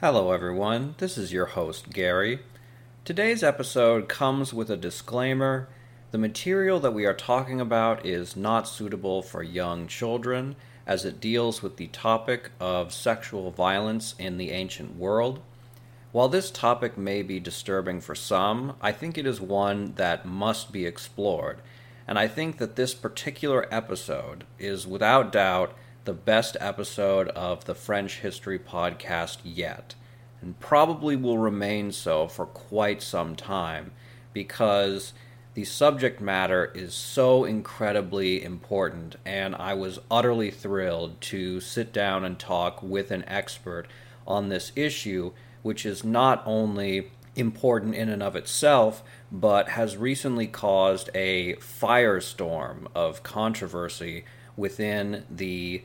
Hello, everyone. This is your host, Gary. Today's episode comes with a disclaimer. The material that we are talking about is not suitable for young children as it deals with the topic of sexual violence in the ancient world. While this topic may be disturbing for some, I think it is one that must be explored, and I think that this particular episode is without doubt the best episode of the French History Podcast yet, and probably will remain so for quite some time because the subject matter is so incredibly important, and I was utterly thrilled to sit down and talk with an expert on this issue, which is not only important in and of itself, but has recently caused a firestorm of controversy within the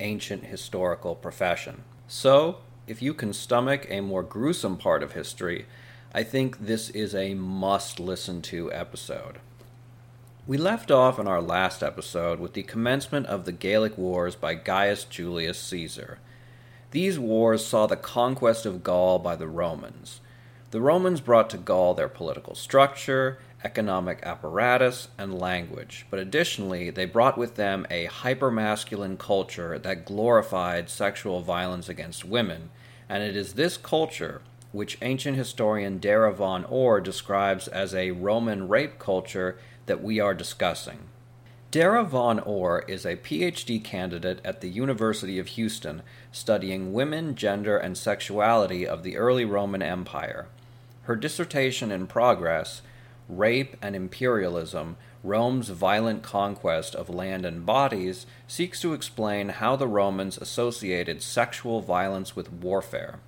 ancient historical profession. So, if you can stomach a more gruesome part of history, I think this is a must listen to episode. We left off in our last episode with the commencement of the Gallic Wars by Gaius Julius Caesar. These wars saw the conquest of Gaul by the Romans. The Romans brought to Gaul their political structure, economic apparatus, and language, but additionally, they brought with them a hypermasculine culture that glorified sexual violence against women, and it is this culture which ancient historian Darah Vann Orr describes as a Roman rape culture that we are discussing. Darah Vann Orr is a PhD candidate at the University of Houston studying women, gender, and sexuality of the early Roman Empire. Her dissertation in progress Rape and Imperialism Rome's Violent Conquest of Land and Bodies seeks to explain how the Romans associated sexual violence with warfare.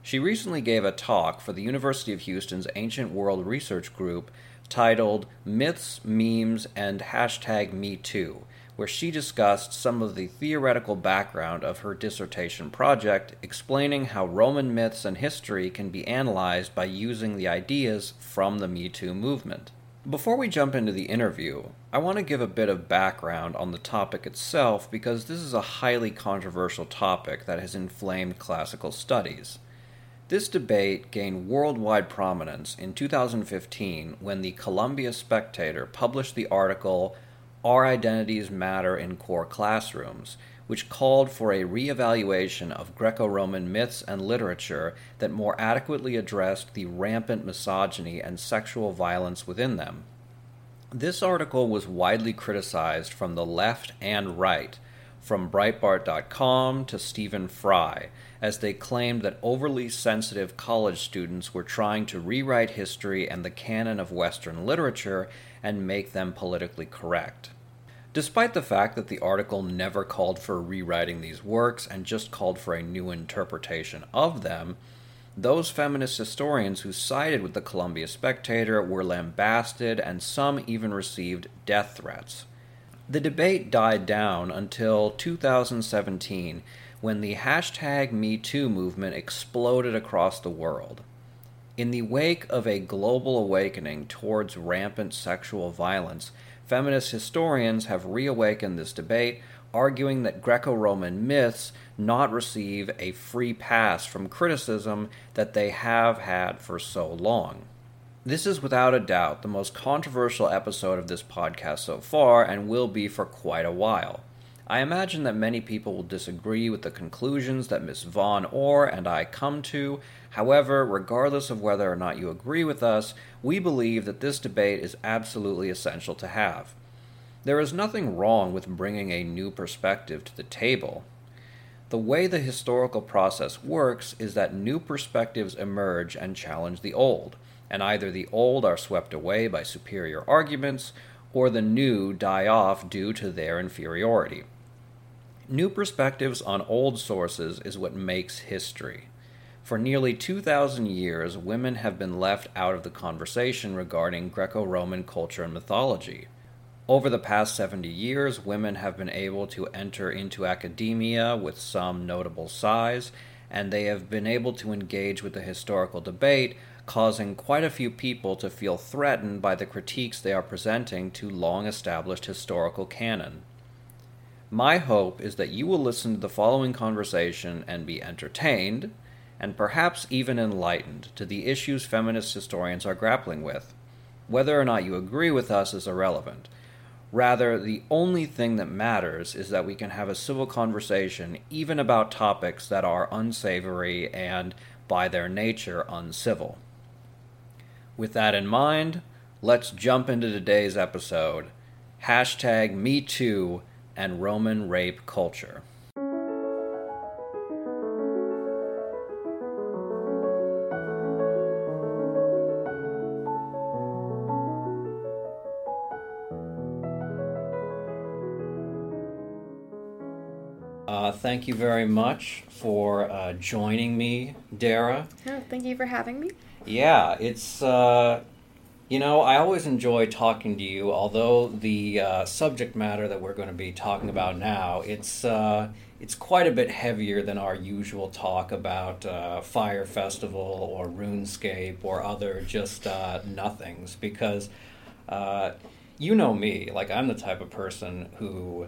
She recently gave a talk for the University of Houston's Ancient World Research Group titled Myths, Memes, and Hashtag MeToo, where she discussed some of the theoretical background of her dissertation project, explaining how Roman myths and history can be analyzed by using the ideas from the Me Too movement. Before we jump into the interview, I want to give a bit of background on the topic itself because this is a highly controversial topic that has inflamed classical studies. This debate gained worldwide prominence in 2015 when the Columbia Spectator published the article our Identities Matter in Core Classrooms, which called for a reevaluation of Greco Roman myths and literature that more adequately addressed the rampant misogyny and sexual violence within them. This article was widely criticized from the left and right, from Breitbart.com to Stephen Fry, as they claimed that overly sensitive college students were trying to rewrite history and the canon of Western literature and make them politically correct. Despite the fact that the article never called for rewriting these works and just called for a new interpretation of them, those feminist historians who sided with the Columbia Spectator were lambasted and some even received death threats. The debate died down until 2017 when the hashtag MeToo movement exploded across the world. In the wake of a global awakening towards rampant sexual violence, feminist historians have reawakened this debate, arguing that Greco Roman myths not receive a free pass from criticism that they have had for so long. This is without a doubt the most controversial episode of this podcast so far and will be for quite a while. I imagine that many people will disagree with the conclusions that Ms. Vann Orr and I come to. However, regardless of whether or not you agree with us, we believe that this debate is absolutely essential to have. There is nothing wrong with bringing a new perspective to the table. The way the historical process works is that new perspectives emerge and challenge the old, and either the old are swept away by superior arguments, or the new die off due to their inferiority. New perspectives on old sources is what makes history. For nearly 2,000 years, women have been left out of the conversation regarding Greco Roman culture and mythology. Over the past 70 years, women have been able to enter into academia with some notable size, and they have been able to engage with the historical debate, causing quite a few people to feel threatened by the critiques they are presenting to long established historical canon. My hope is that you will listen to the following conversation and be entertained, and perhaps even enlightened to the issues feminist historians are grappling with. Whether or not you agree with us is irrelevant. Rather, the only thing that matters is that we can have a civil conversation even about topics that are unsavory and, by their nature, uncivil. With that in mind, let's jump into today's episode. Hashtag MeToo and Roman rape culture. Uh, thank you very much for uh, joining me, Darah. Oh, thank you for having me. Yeah, it's, uh, you know, I always enjoy talking to you, although the uh, subject matter that we're going to be talking about now, it's, uh, it's quite a bit heavier than our usual talk about uh, Fyre Festival or RuneScape or other just uh, nothings, because uh, you know me, like, I'm the type of person who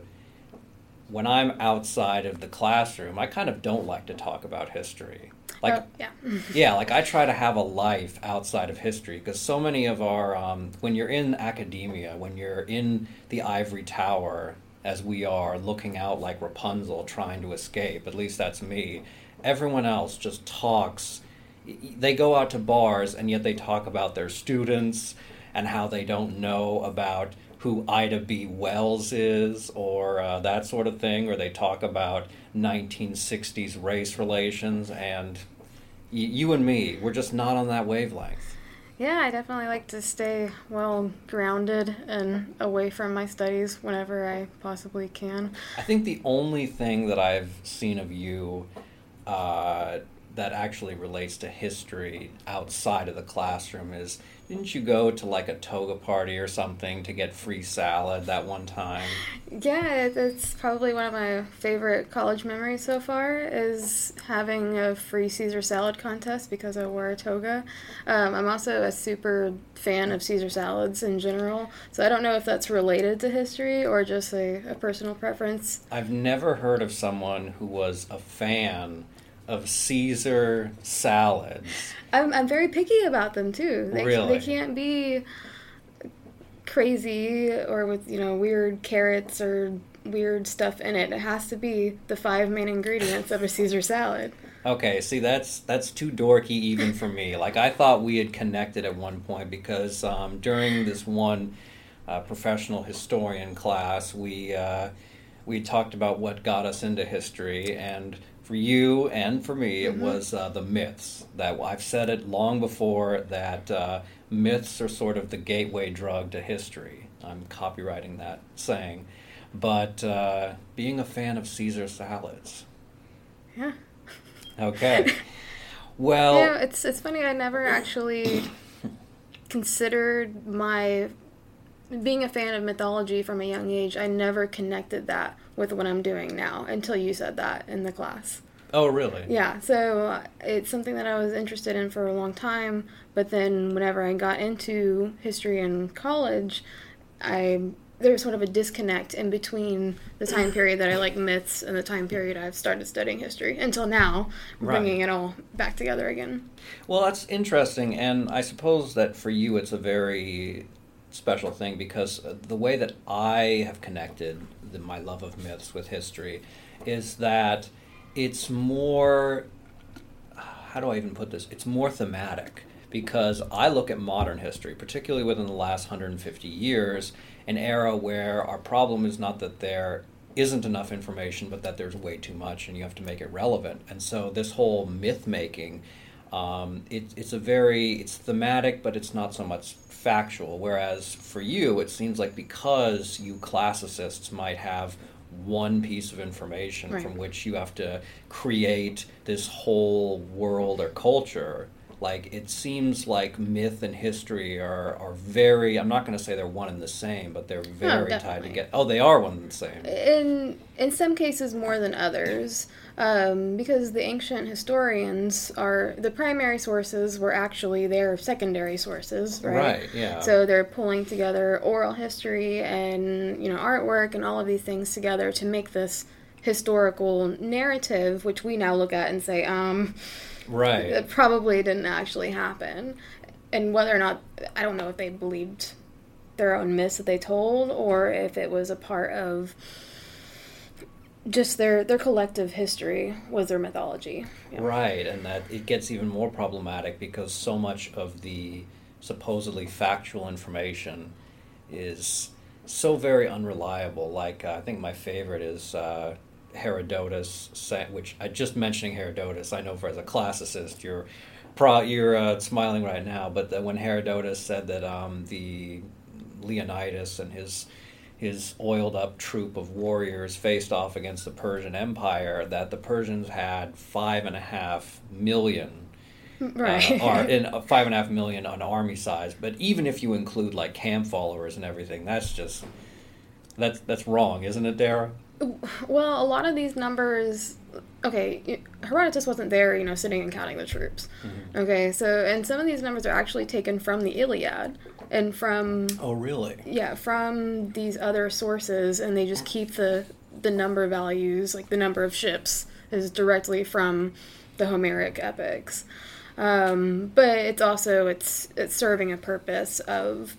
when I'm outside of the classroom, I kind of don't like to talk about history. Like, Oh, yeah. yeah, like I try to have a life outside of history because so many of our, um, when you're in academia, when you're in the ivory tower, as we are looking out like Rapunzel trying to escape, at least that's me, everyone else just talks. They go out to bars and yet they talk about their students and how they don't know about who Ida B. Wells is or uh, that sort of thing, or they talk about 1960s race relations, and y- you and me, we're just not on that wavelength. Yeah, I definitely like to stay well grounded and away from my studies whenever I possibly can. I think the only thing that I've seen of you uh, that actually relates to history outside of the classroom is didn't you go to like a toga party or something to get free salad that one time? Yeah, that's probably one of my favorite college memories so far is having a free Caesar salad contest because I wore a toga. Um, I'm also a super fan of Caesar salads in general, so I don't know if that's related to history or just a, a personal preference. I've never heard of someone who was a fan of Caesar salads. I'm, I'm very picky about them too. They, Really? they can't be crazy or with you know weird carrots or weird stuff in it. It has to be the five main ingredients of a Caesar salad. Okay, see that's that's too dorky even for me. Like I thought we had connected at one point because um, during this one uh, professional historian class, we uh, we talked about what got us into history, and for you and for me, it was uh, the myths. That I've said it long before that uh, myths are sort of the gateway drug to history. I'm copywriting that saying, but uh, being a fan of Caesar salads. Yeah. Okay. Well, Yeah, it's it's funny. I never actually considered my being a fan of mythology from a young age. I never connected that with what I'm doing now until you said that in the class. Oh really? Yeah, so uh, it's something that I was interested in for a long time, but then whenever I got into history in college, I there was sort of a disconnect in between the time period that I like myths and the time period I've started studying history until now, Right. bringing it all back together again. Well, that's interesting, and I suppose that for you it's a very special thing because uh, the way that I have connected the, my love of myths with history is that it's more how do I even put this? It's more thematic because I look at modern history, particularly within the last 150 years, an era where our problem is not that there isn't enough information, but that there's way too much and you have to make it relevant. And so this whole myth making, um, it, it's a very, it's thematic, but it's not so much factual. Whereas for you, it seems like because you classicists might have one piece of information Right. from which you have to create this whole world or culture. Like it seems like myth and history are, are very I'm not going to say they're one and the same, but they're very tied together. Oh, they are one and the same. in in some cases more than others um, because the ancient historians are the primary sources were actually their secondary sources right Right, yeah. so they're pulling together oral history and you know artwork and all of these things together to make this historical narrative which we now look at and say um Right. it probably didn't actually happen and whether or not i don't know if they believed their own myths that they told or if it was a part of just their their collective history was their mythology Yeah. Right, and that it gets even more problematic because so much of the supposedly factual information is so very unreliable. Like uh, I think my favorite is uh, Herodotus, sa- which I just mentioning Herodotus. I know for as a classicist, you're pro- you're uh, smiling right now, but that when Herodotus said that um, the Leonidas and his his oiled up troop of warriors faced off against the Persian Empire, that the Persians had five and a half million right uh, are in uh, five and a half million on army size. But even if you include like camp followers and everything, that's just that's that's wrong, isn't it, Darah? Well a lot of these numbers okay herodotus wasn't there you know sitting and counting the troops. Okay so and some of these numbers are actually taken from the iliad and from Oh, really? yeah from these other sources and they just keep the the number values like the number of ships is directly from the homeric epics. Um, but it's also it's it's serving a purpose of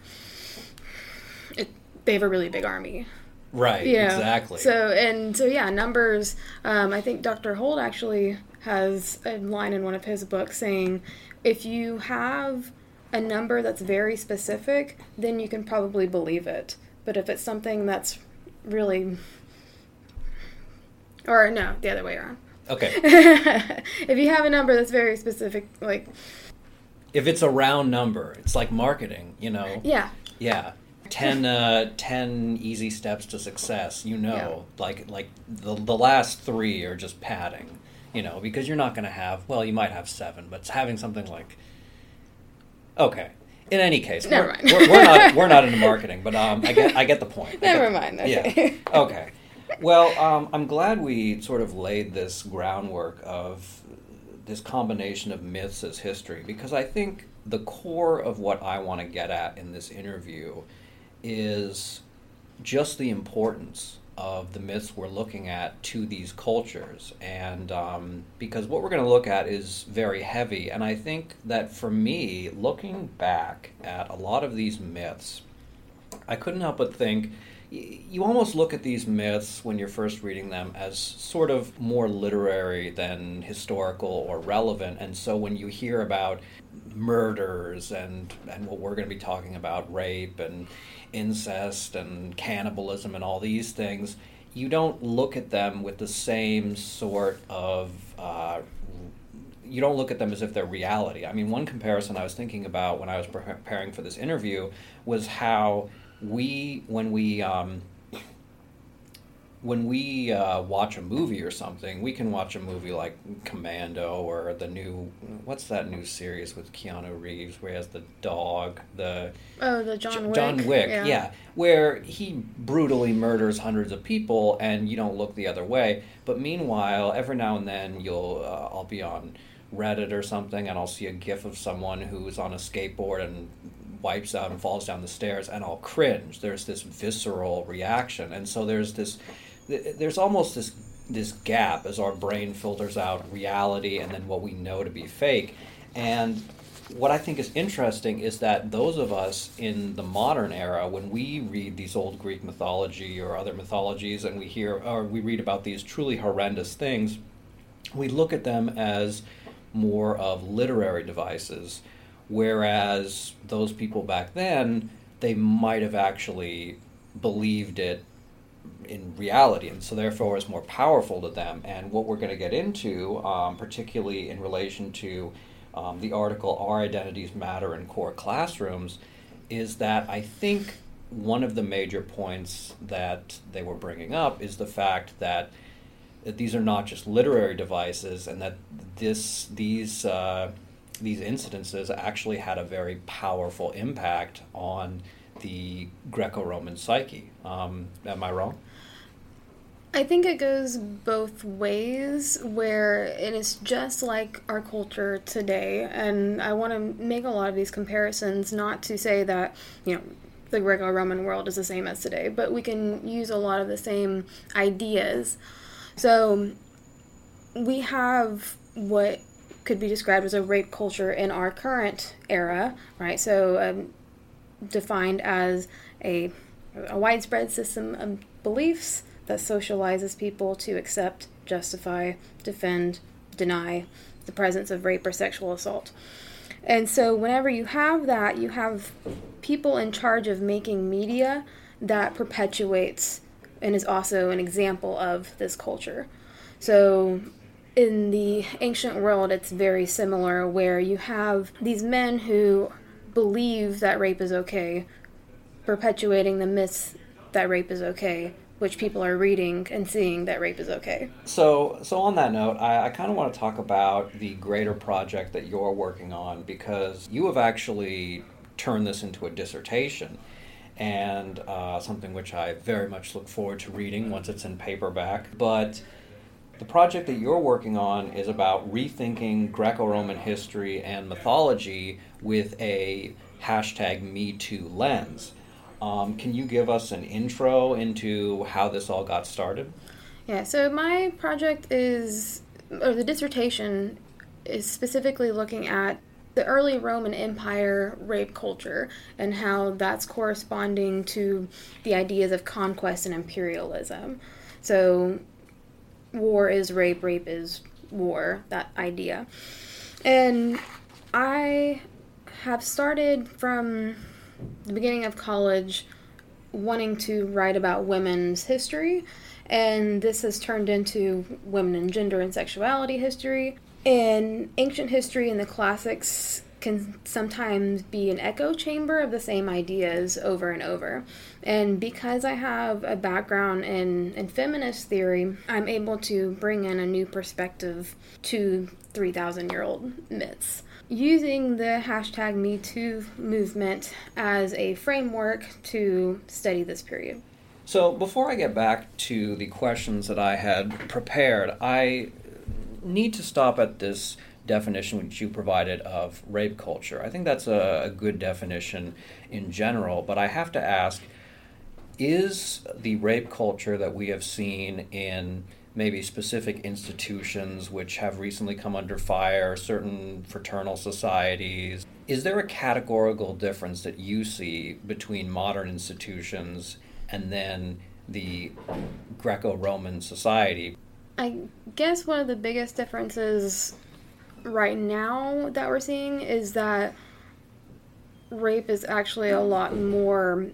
it, they have a really big army Right. yeah Exactly. so and so yeah numbers um, i think dr holt actually has a line in one of his books saying if you have a number that's very specific then you can probably believe it but if it's something that's really or no the other way around okay. if you have a number that's very specific like if it's a round number, it's like marketing. You know. yeah Yeah. 10, uh, 10 easy steps to success, you know, like like the, the last three are just padding, you know, because you're not going to have, well, you might have seven, but having something like, okay. In any case, Never we're, mind. we're, we're not we're not into marketing, but um, I get I get the point. Never get- mind, okay. Yeah. Okay. Well, um, I'm glad we sort of laid this groundwork of this combination of myths as history because I think the core of what I want to get at in this interview is just the importance of the myths we're looking at to these cultures. And um, because what we're going to look at is very heavy. And I think that for me, looking back at a lot of these myths, I couldn't help but think you almost look at these myths when you're first reading them as sort of more literary than historical or relevant. And so when you hear about murders and, and what we're going to be talking about, rape and incest and cannibalism and all these things, you don't look at them with the same sort of uh, you don't look at them as if they're reality. I mean, one comparison I was thinking about when I was preparing for this interview was how we, when we, um, when we uh, watch a movie or something, we can watch a movie like Commando or the new, what's that new series with Keanu Reeves where he has the dog, the oh the john wick John Wick, yeah. where he brutally murders hundreds of people, and you don't look the other way. But meanwhile, every now and then, you'll uh, I'll be on Reddit or something, and I'll see a GIF of someone who's on a skateboard and wipes out and falls down the stairs, and I'll cringe. There's this visceral reaction, and so there's this, th- there's almost this this gap as our brain filters out reality and then what we know to be fake, and what I think is interesting is that those of us in the modern era, when we read these old Greek mythology or other mythologies, and we hear or we read about these truly horrendous things, we look at them as more of literary devices, whereas those people back then they might have actually believed it in reality, and so therefore is more powerful to them. And what we're going to get into, um, particularly in relation to um, the article "Our Identities Matter in Core Classrooms," is that I think one of the major points that they were bringing up is the fact that these are not just literary devices, and that this these uh, these incidences actually had a very powerful impact on the Greco-Roman psyche. Um, am I wrong? I think it goes both ways, where it is just like our culture today, and I want to make a lot of these comparisons, not to say that you know the Greco-Roman world is the same as today, but we can use a lot of the same ideas. So we have what could be described as a rape culture in our current era, right? So um, defined as a, a widespread system of beliefs that socializes people to accept, justify, defend, deny the presence of rape or sexual assault. And so, whenever you have that, you have people in charge of making media that perpetuates and is also an example of this culture. So, in the ancient world, it's very similar, where you have these men who believe that rape is okay, perpetuating the myth that rape is okay, which people are reading and seeing that rape is okay. So, so on that note, I, I kind of want to talk about the greater project that you're working on because you have actually turned this into a dissertation and uh, something which I very much look forward to reading once it's in paperback. But the project that you're working on is about rethinking Greco Roman history and mythology with a hashtag MeToo lens. Um, can you give us an intro into how this all got started? Yeah, so my project is, or the dissertation is specifically looking at the early Roman Empire rape culture and how that's corresponding to the ideas of conquest and imperialism. So, war is rape, rape is war, that idea. And I have started from the beginning of college wanting to write about women's history, and this has turned into women and gender and sexuality history. And ancient history and the classics can sometimes be an echo chamber of the same ideas over and over. And because I have a background in, in feminist theory, I'm able to bring in a new perspective to 3,000 year old myths using the hashtag MeToo movement as a framework to study this period. So, before I get back to the questions that I had prepared, I need to stop at this definition which you provided of rape culture. I think that's a, a good definition in general, but I have to ask is the rape culture that we have seen in maybe specific institutions which have recently come under fire, certain fraternal societies. Is there a categorical difference that you see between modern institutions and then the Greco Roman society? I guess one of the biggest differences right now that we're seeing is that rape is actually a lot more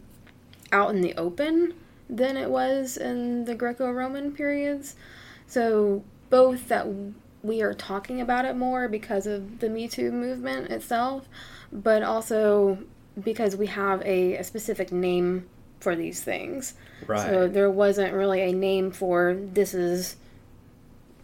out in the open than it was in the Greco Roman periods. So, both that we are talking about it more because of the Me Too movement itself, but also because we have a, a specific name for these things. Right. So, there wasn't really a name for this is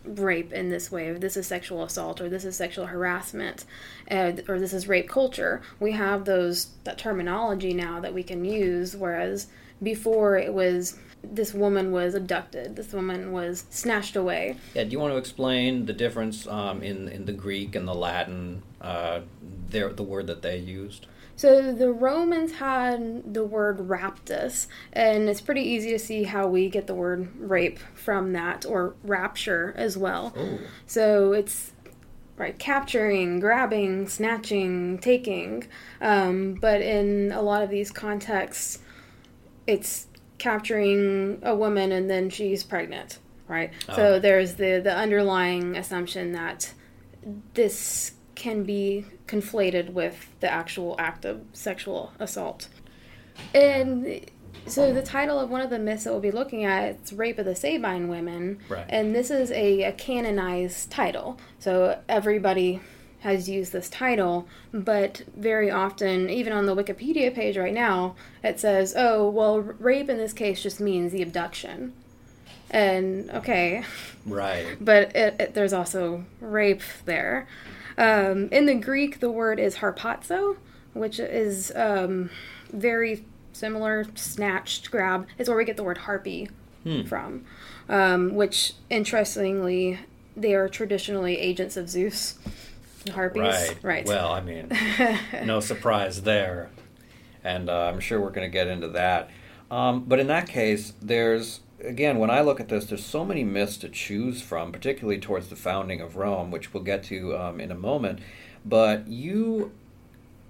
rape in this way, or this is sexual assault, or this is sexual harassment, uh, or this is rape culture. We have those that terminology now that we can use, whereas before it was this woman was abducted. This woman was snatched away. Yeah, do you want to explain the difference um, in in the Greek and the Latin, uh, the word that they used? So the Romans had the word raptus, and it's pretty easy to see how we get the word rape from that, or rapture as well. Ooh. So it's right capturing, grabbing, snatching, taking. Um, but in a lot of these contexts, it's capturing a woman and then she's pregnant, right? Oh. So there's the the underlying assumption that this can be conflated with the actual act of sexual assault. And so the title of one of the myths that we'll be looking at it's rape of the sabine women Right. and this is a, a canonized title so everybody has used this title, but very often, even on the Wikipedia page right now, it says, oh, well, rape in this case just means the abduction. And okay. Right. But it, it, there's also rape there. Um, in the Greek, the word is harpazo, which is um, very similar, snatched, grab. Is where we get the word harpy hmm. from, um, which interestingly, they are traditionally agents of Zeus harpies. Right. Right. Well, I mean, no surprise there. And uh, I'm sure we're going to get into that. Um, but in that case, there's, again, when I look at this, there's so many myths to choose from, particularly towards the founding of Rome, which we'll get to um, in a moment. But you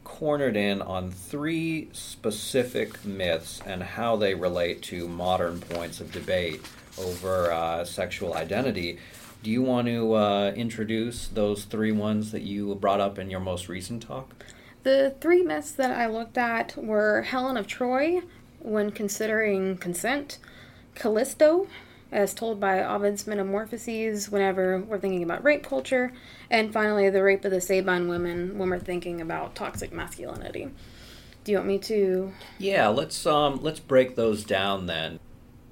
cornered in on three specific myths and how they relate to modern points of debate over uh, sexual identity. Do you want to uh, introduce those three ones that you brought up in your most recent talk? The three myths that I looked at were Helen of Troy, when considering consent, Callisto, as told by Ovid's Metamorphoses whenever we're thinking about rape culture, and finally the rape of the Sabine women when we're thinking about toxic masculinity. Do you want me to? Yeah, let's um let's break those down then.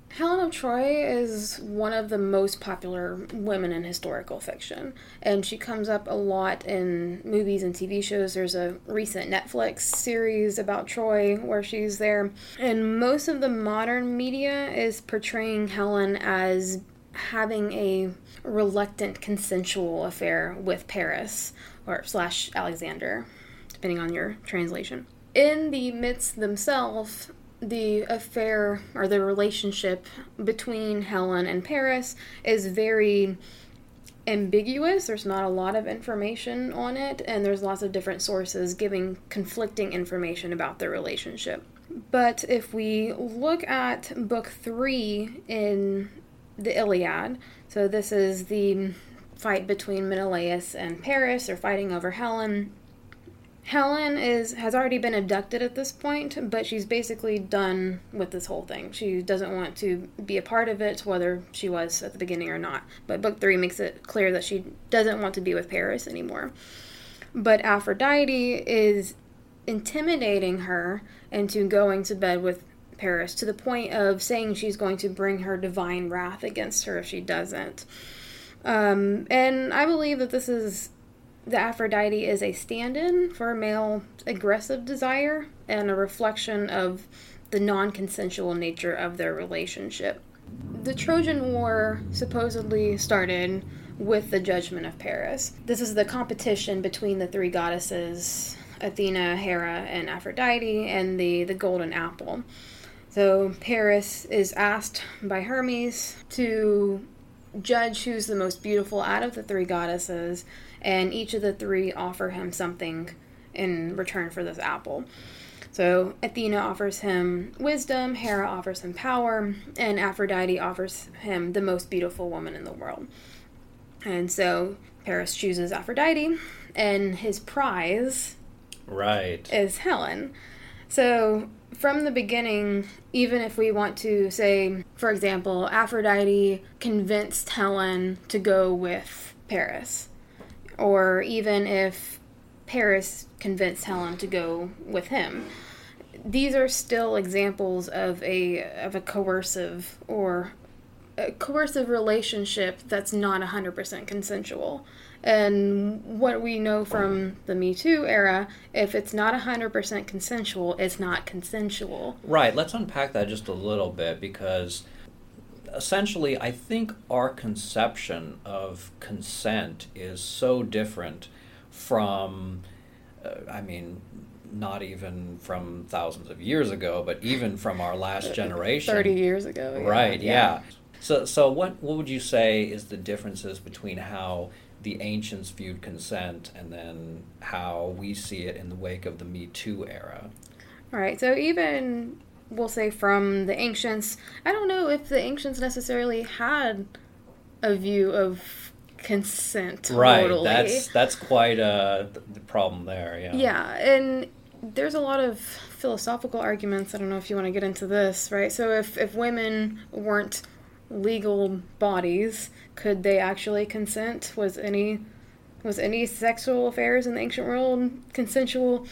Helen of Troy is one of the most popular women in historical fiction, and she comes up a lot in movies and TV shows. There's a recent Netflix series about Troy where she's there, and most of the modern media is portraying Helen as having a reluctant consensual affair with Paris or slash Alexander, depending on your translation. In the myths themselves, the affair or the relationship between Helen and Paris is very ambiguous. There's not a lot of information on it, and there's lots of different sources giving conflicting information about their relationship. But if we look at book three in the Iliad, so this is the fight between Menelaus and Paris. They're fighting over Helen. Helen is has already been abducted at this point, but she's basically done with this whole thing. She doesn't want to be a part of it, whether she was at the beginning or not. But book three makes it clear that she doesn't want to be with Paris anymore. But Aphrodite is intimidating her into going to bed with Paris to the point of saying she's going to bring her divine wrath against her if she doesn't. Um, and I believe that this is the Aphrodite is a stand in for male aggressive desire and a reflection of the non consensual nature of their relationship. The Trojan War supposedly started with the judgment of Paris. This is the competition between the three goddesses Athena, Hera, and Aphrodite, and the, the golden apple. So Paris is asked by Hermes to judge who's the most beautiful out of the three goddesses and each of the three offer him something in return for this apple. So Athena offers him wisdom, Hera offers him power, and Aphrodite offers him the most beautiful woman in the world. And so Paris chooses Aphrodite, and his prize right is Helen. So from the beginning, even if we want to say, for example, Aphrodite convinced Helen to go with Paris, or even if Paris convinced Helen to go with him. These are still examples of a of a coercive or a coercive relationship that's not 100% consensual. And what we know from the Me Too era, if it's not 100% consensual, it's not consensual. Right. Let's unpack that just a little bit because essentially, I think our conception of consent is so different from, uh, I mean, not even from thousands of years ago, but even from our last generation. 30 years ago. Yeah. Right, yeah. yeah. So, so what, what would you say is the differences between how the ancients viewed consent and then how we see it in the wake of the Me Too era? All right, so even we'll say from the ancients. I don't know if the ancients necessarily had a view of consent. Right. Totally. That's that's quite uh, a the problem there. Yeah. Yeah, and there's a lot of philosophical arguments. I don't know if you want to get into this, right? So if if women weren't legal bodies, could they actually consent? Was any was any sexual affairs in the ancient world consensual?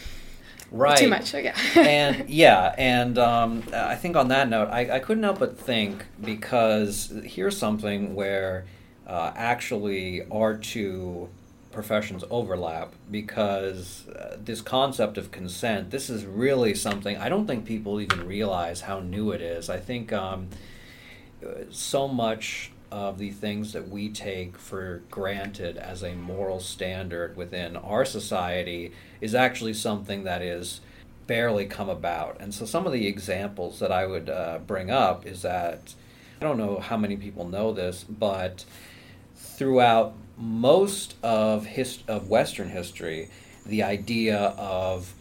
Right. Too much. Okay. and yeah, and um, I think on that note, I, I couldn't help but think because here's something where uh, actually our two professions overlap because uh, this concept of consent, this is really something I don't think people even realize how new it is. I think um, so much of the things that we take for granted as a moral standard within our society is actually something that is barely come about. And so some of the examples that I would uh, bring up is that I don't know how many people know this, but throughout most of his, of Western history, the idea of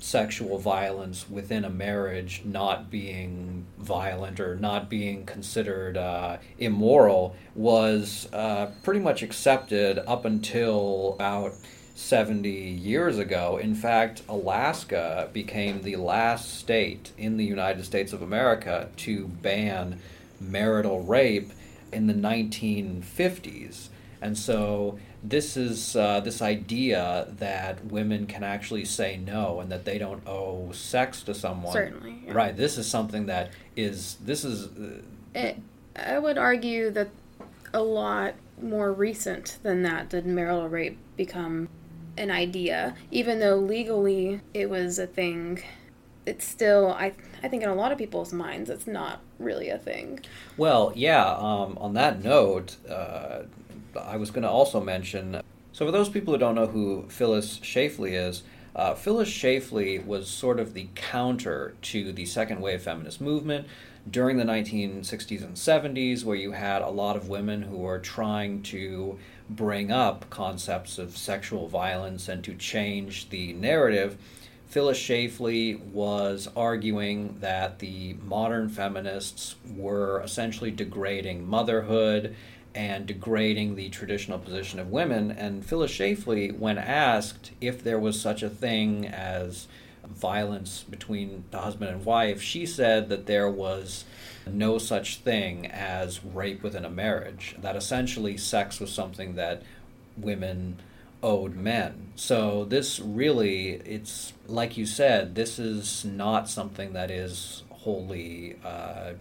sexual violence within a marriage not being violent or not being considered uh, immoral was uh, pretty much accepted up until about 70 years ago. In fact, Alaska became the last state in the United States of America to ban marital rape in the 1950s. And so this is uh, this idea that women can actually say no and that they don't owe sex to someone. Certainly. yeah. Right. This is something that is this is uh, It, I would argue that a lot more recent than that did marital rape become an idea. Even though legally it was a thing, it's still I I think in a lot of people's minds it's not really a thing. Well, yeah. Um, on that note, uh, I was going to also mention. So, for those people who don't know who Phyllis Schlafly is, uh, Phyllis Schlafly was sort of the counter to the second wave feminist movement during the 1960s and 70s, where you had a lot of women who were trying to bring up concepts of sexual violence and to change the narrative. Phyllis Schlafly was arguing that the modern feminists were essentially degrading motherhood and degrading the traditional position of women. And Phyllis Schlafly, when asked if there was such a thing as violence between the husband and wife, she said that there was no such thing as rape within a marriage. That essentially sex was something that women owed men. So this really, it's like you said, this is not something that is wholly. Uh,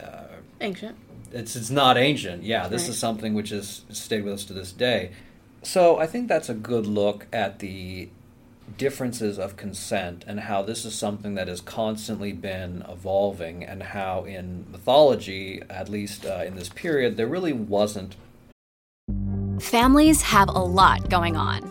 uh, Ancient. It's it's not ancient. Yeah, this Right. is something which has stayed with us to this day. So I think that's a good look at the differences of consent and how this is something that has constantly been evolving and how in mythology, at least uh, in this period, there really wasn't Families have a lot going on.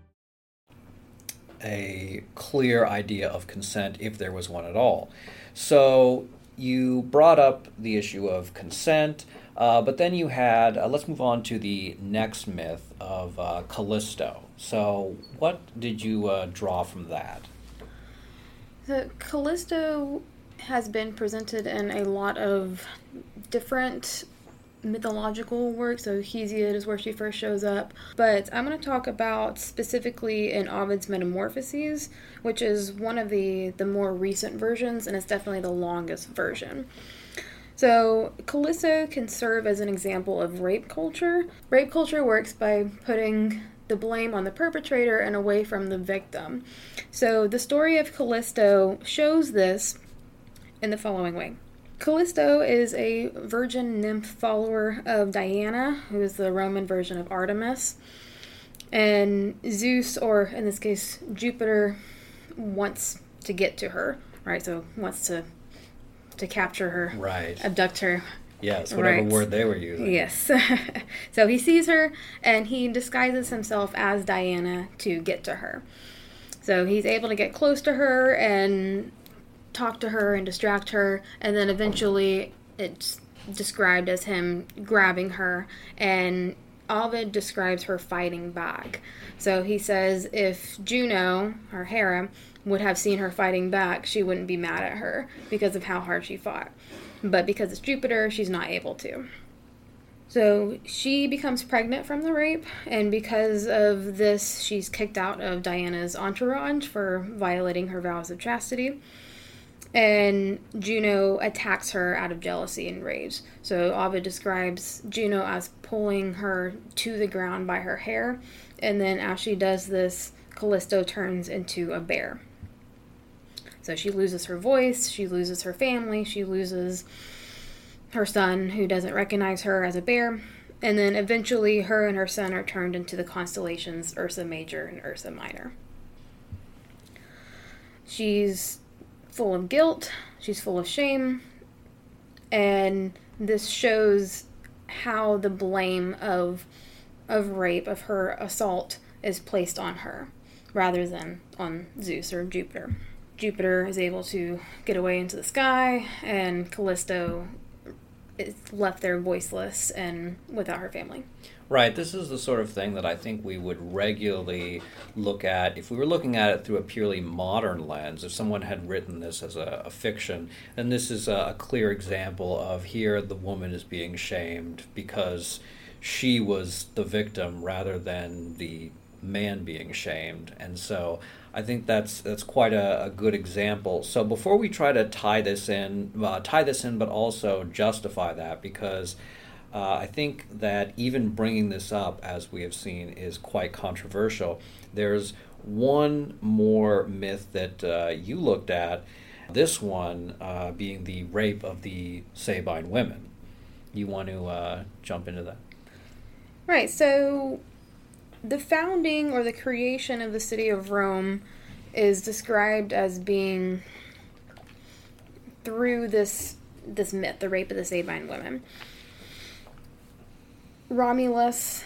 A clear idea of consent if there was one at all. So you brought up the issue of consent, uh, but then you had, uh, let's move on to the next myth of uh, Callisto. So, what did you uh, draw from that? The Callisto has been presented in a lot of different mythological work. So Hesiod is where she first shows up. But I'm going to talk about specifically in Ovid's Metamorphoses, which is one of the, the more recent versions, and it's definitely the longest version. So, Callisto can serve as an example of rape culture. Rape culture works by putting the blame on the perpetrator and away from the victim. So, the story of Callisto shows this in the following way. Callisto is a virgin nymph follower of Diana, who is the Roman version of Artemis. And Zeus, or in this case, Jupiter, wants to get to her, right? So, wants to to capture her, Right. abduct her, Yes, whatever Right. word they were using. Yes. so he sees her and he disguises himself as Diana to get to her. So he's able to get close to her and talk to her and distract her, and then eventually it's described as him grabbing her and Ovid describes her fighting back. So he says if Juno, or Hera, would have seen her fighting back, she wouldn't be mad at her because of how hard she fought. But because it's Jupiter, she's not able to. So she becomes pregnant from the rape, and because of this, she's kicked out of Diana's entourage for violating her vows of chastity. And Juno attacks her out of jealousy and rage. So Ovid describes Juno as pulling her to the ground by her hair, and then as she does this, Callisto turns into a bear. So she loses her voice, she loses her family, she loses her son, who doesn't recognize her as a bear, and then eventually her and her son are turned into the constellations Ursa Major and Ursa Minor. She's full of guilt, she's full of shame, and this shows how the blame of of rape of her assault is placed on her rather than on Zeus or Jupiter. Jupiter is able to get away into the sky and Callisto is left there voiceless and without her family. Right. This is the sort of thing that I think we would regularly look at if we were looking at it through a purely modern lens. If someone had written this as a, a fiction, then this is a, a clear example of here the woman is being shamed because she was the victim rather than the man being shamed. And so I think that's that's quite a, a good example. So before we try to tie this in, uh, tie this in, but also justify that because uh, I think that even bringing this up, as we have seen, is quite controversial. There's one more myth that uh, you looked at, this one uh, being the rape of the Sabine women. You want to uh, jump into that? Right, so the founding or the creation of the city of Rome is described as being through this this myth, the rape of the Sabine women. Romulus,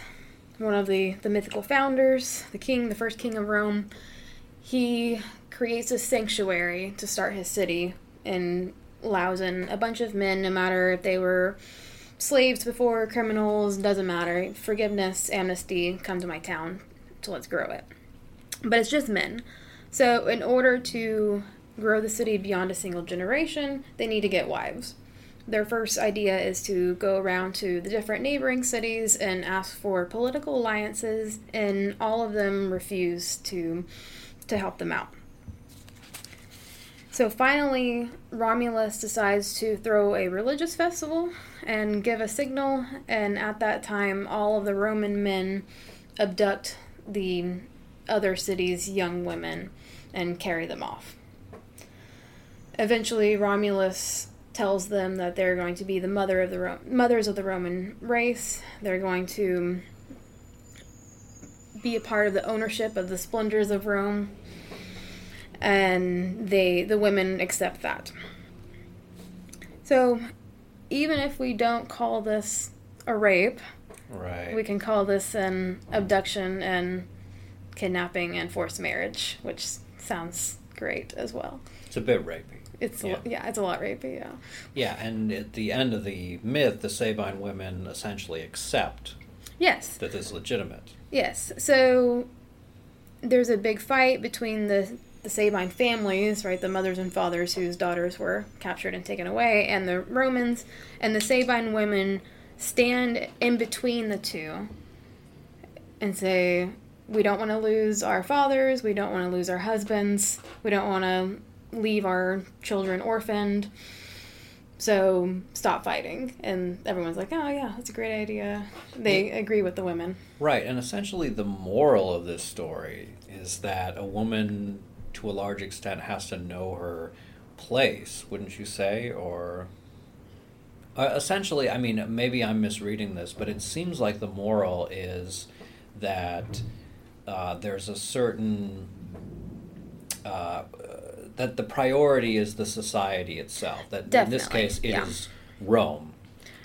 one of the, the mythical founders, the king, the first king of Rome, he creates a sanctuary to start his city and allows in a bunch of men, no matter if they were slaves before, criminals, doesn't matter. Forgiveness, amnesty, come to my town, so let's grow it. But it's just men. So, in order to grow the city beyond a single generation, they need to get wives their first idea is to go around to the different neighboring cities and ask for political alliances, and all of them refuse to to help them out. So finally, Romulus decides to throw a religious festival and give a signal, and at that time, all of the Roman men abduct the other cities' young women and carry them off. Eventually, Romulus tells them that they're going to be the mother of the Ro- mothers of the Roman race. They're going to be a part of the ownership of the splendors of Rome, and they the women accept that. So, even if we don't call this a rape, right, we can call this an abduction and kidnapping and forced marriage, which sounds great as well. It's a bit rapey. It's yeah. A, yeah, it's a lot rapey. Yeah. Yeah, and at the end of the myth, the Sabine women essentially accept. Yes. That is legitimate. Yes. So there's a big fight between the the Sabine families, right, the mothers and fathers whose daughters were captured and taken away, and the Romans, and the Sabine women stand in between the two and say, we don't want to lose our fathers, we don't want to lose our husbands, we don't want to leave our children orphaned. So stop fighting. And everyone's like, oh, yeah, that's a great idea. They agree with the women. Right. And essentially, the moral of this story is that a woman, to a large extent, has to know her place, wouldn't you say? Or. Uh, essentially, I mean, maybe I'm misreading this, but it seems like the moral is that uh, there's a certain uh, that the priority is the society itself. That Definitely, in this case, it yeah. is Rome,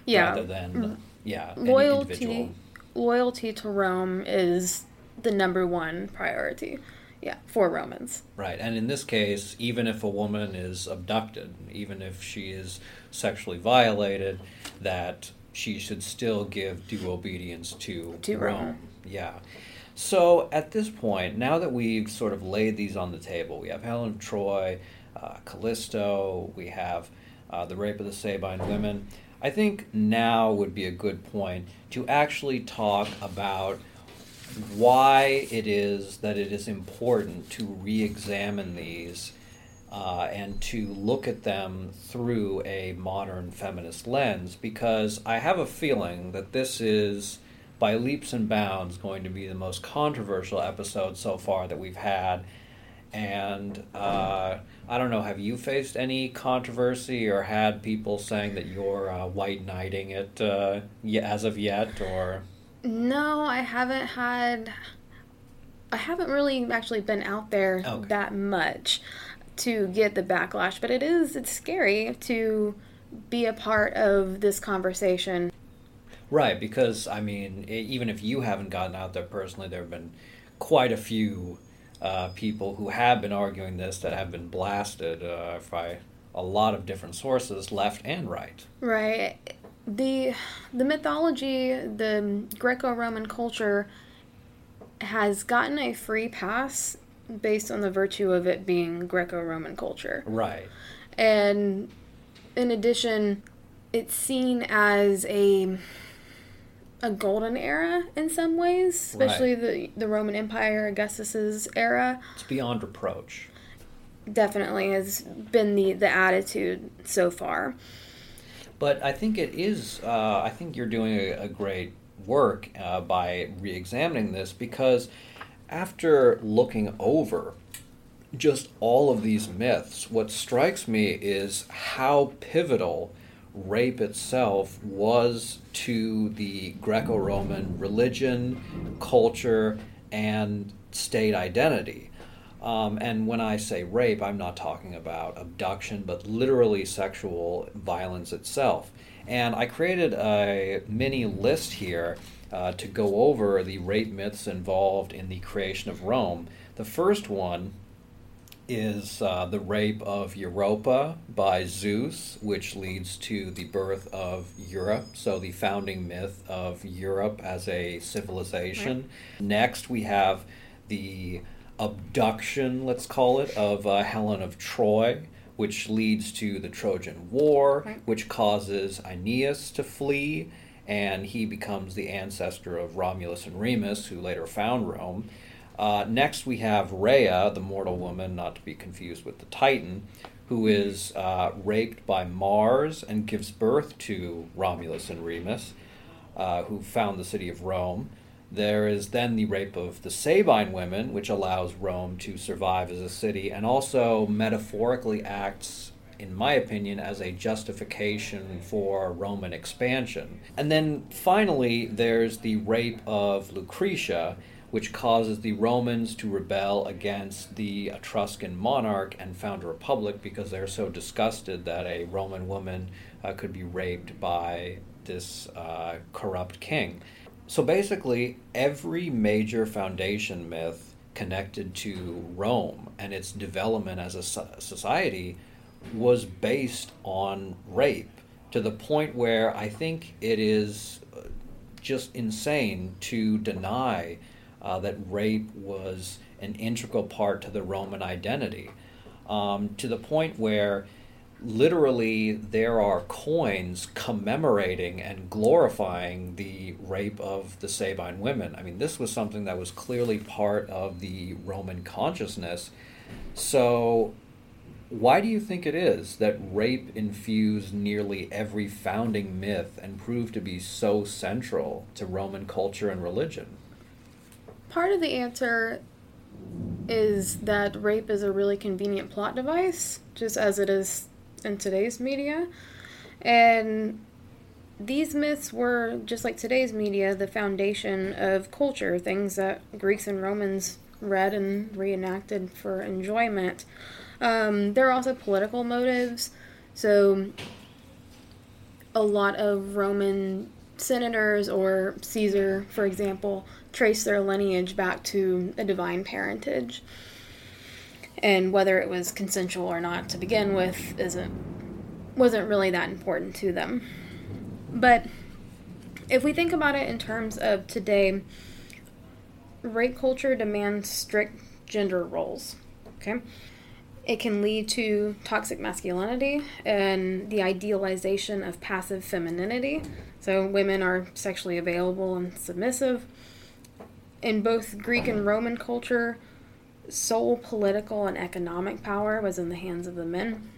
yeah. rather than mm. yeah loyalty. Loyalty to Rome is the number one priority. Yeah, for Romans. Right, and in this case, even if a woman is abducted, even if she is sexually violated, that she should still give due obedience to, To Rome. Rome. Yeah. So at this point, now that we've sort of laid these on the table, we have Helen of Troy, uh, Callisto, we have uh, the rape of the Sabine women. I think now would be a good point to actually talk about why it is that it is important to re examine these uh, and to look at them through a modern feminist lens because I have a feeling that this is, by leaps and bounds, going to be the most controversial episode so far that we've had. And uh, I don't know, have you faced any controversy or had people saying that you're uh, white knighting it uh, as of yet? Or No, I haven't had. I haven't really actually been out there Okay. that much to get the backlash, but it is it's scary to be a part of this conversation. Right, because I mean, e- even if you haven't gotten out there personally, there have been quite a few uh, people who have been arguing this that have been blasted uh, by a lot of different sources, left and right. Right. The the mythology, the Greco-Roman culture has gotten a free pass based on the virtue of it being Greco-Roman culture. Right. And in addition, it's seen as a a golden era in some ways, especially the the Roman Empire, Augustus's era. It's beyond reproach. Definitely has been the the attitude so far. But I think it is, uh, I think you're doing a, a great work uh, by re examining this because after looking over just all of these myths, what strikes me is how pivotal rape itself was to the Greco Roman religion, culture, and state identity. Um, and when I say rape, I'm not talking about abduction, but literally sexual violence itself. And I created a mini list here uh, to go over the rape myths involved in the creation of Rome. The first one is uh, the rape of Europa by Zeus, which leads to the birth of Europe, so the founding myth of Europe as a civilization. Right. Next, we have the abduction, let's call it, of uh, Helen of Troy, which leads to the Trojan War, Right. which causes Aeneas to flee, and he becomes the ancestor of Romulus and Remus, who later found Rome. Uh, next, we have Rhea, the mortal woman, not to be confused with the Titan, who is uh, raped by Mars and gives birth to Romulus and Remus, uh, who found the city of Rome. There is then the rape of the Sabine women, which allows Rome to survive as a city and also metaphorically acts, in my opinion, as a justification for Roman expansion. And then finally, there's the rape of Lucretia, which causes the Romans to rebel against the Etruscan monarch and found a republic because they're so disgusted that a Roman woman uh, could be raped by this uh, corrupt king. So basically, every major foundation myth connected to Rome and its development as a society was based on rape to the point where I think it is uh, just insane to deny uh, that rape was an integral part to the Roman identity. Um, to the point where literally there are coins commemorating and glorifying the rape of the Sabine women. I mean, this was something that was clearly part of the Roman consciousness. So, why do you think it is that rape infused nearly every founding myth and proved to be so central to Roman culture and religion? Part of the answer is that rape is a really convenient plot device, just as it is in today's media. And these myths were, just like today's media, the foundation of culture, things that Greeks and Romans read and reenacted for enjoyment. Um, there are also political motives. So, a lot of Roman senators or Caesar, for example, trace their lineage back to a divine parentage. And whether it was consensual or not to begin with isn't wasn't really that important to them. But if we think about it in terms of today, rape culture demands strict gender roles. Okay? It can lead to toxic masculinity and the idealization of passive femininity. So, women are sexually available and submissive. In both Greek and Roman culture, sole political and economic power was in the hands of the men.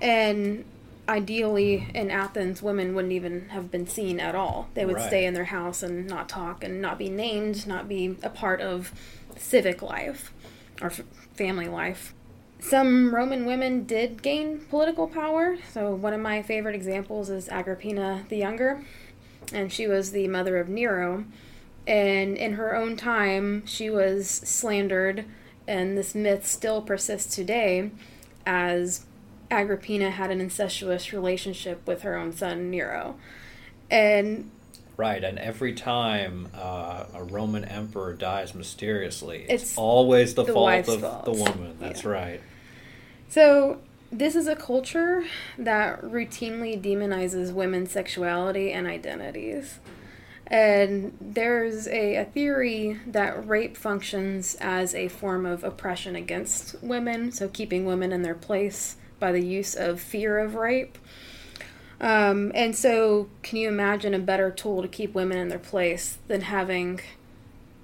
And ideally, in Athens, women wouldn't even have been seen at all. They would Right. stay in their house and not talk and not be named, not be a part of civic life or f- family life. Some Roman women did gain political power. So, one of my favorite examples is Agrippina the Younger, and she was the mother of Nero. And in her own time, she was slandered, and this myth still persists today as Agrippina had an incestuous relationship with her own son Nero. And Right, and every time uh, a Roman emperor dies mysteriously, it's, It's always the, the fault of fault. the woman. That's Yeah. right. So, this is a culture that routinely demonizes women's sexuality and identities. And there's a, a theory that rape functions as a form of oppression against women, so keeping women in their place by the use of fear of rape. Um, and so, can you imagine a better tool to keep women in their place than having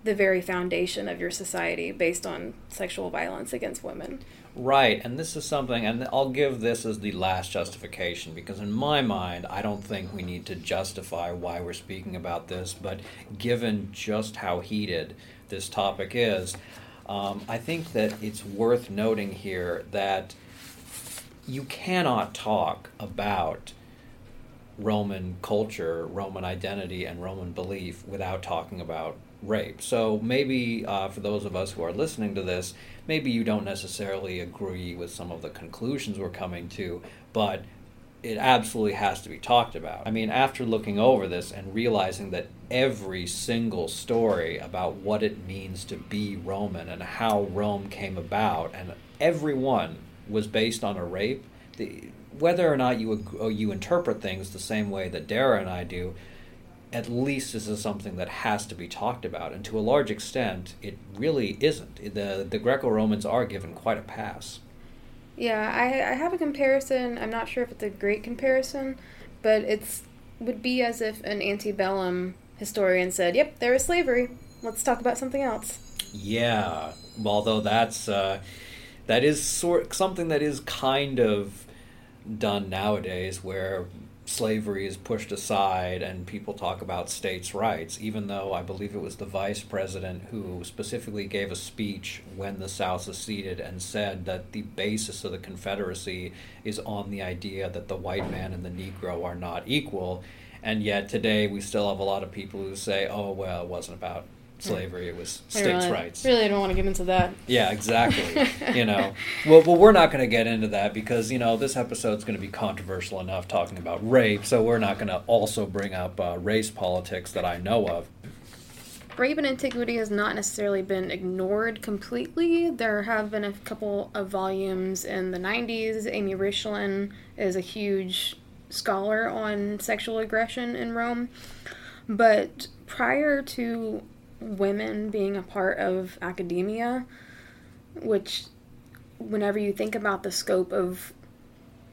the very foundation of your society based on sexual violence against women? Right, and this is something, and I'll give this as the last justification because, in my mind, I don't think we need to justify why we're speaking about this, but given just how heated this topic is, um, I think that it's worth noting here that you cannot talk about Roman culture, Roman identity, and Roman belief without talking about rape. So maybe uh, for those of us who are listening to this, maybe you don't necessarily agree with some of the conclusions we're coming to, but it absolutely has to be talked about. I mean, after looking over this and realizing that every single story about what it means to be Roman and how Rome came about, and every one was based on a rape, the, whether or not you you interpret things the same way that Darah and I do, at least this is something that has to be talked about. And to a large extent, it really isn't. The the Greco Romans are given quite a pass. Yeah, I, I have a comparison. I'm not sure if it's a great comparison, but it's would be as if an antebellum historian said, "Yep, there is slavery. Let's talk about something else." Yeah, although that's uh, that is sort something that is kind of done nowadays, where slavery is pushed aside and people talk about states' rights. Even though I believe it was the vice president who specifically gave a speech when the South seceded and said that the basis of the Confederacy is on the idea that the white man and the Negro are not equal. And yet today we still have a lot of people who say, "Oh well, it wasn't about." Slavery, it was I states' really, rights. Really I don't want to get into that. Yeah, exactly. you know, well, well, we're not going to get into that because you know this episode's going to be controversial enough talking about rape, so we're not going to also bring up uh, race politics that I know of. Rape in antiquity has not necessarily been ignored completely. There have been a couple of volumes in the 90s. Amy Richlin is a huge scholar on sexual aggression in Rome. But prior to women being a part of academia, which, whenever you think about the scope of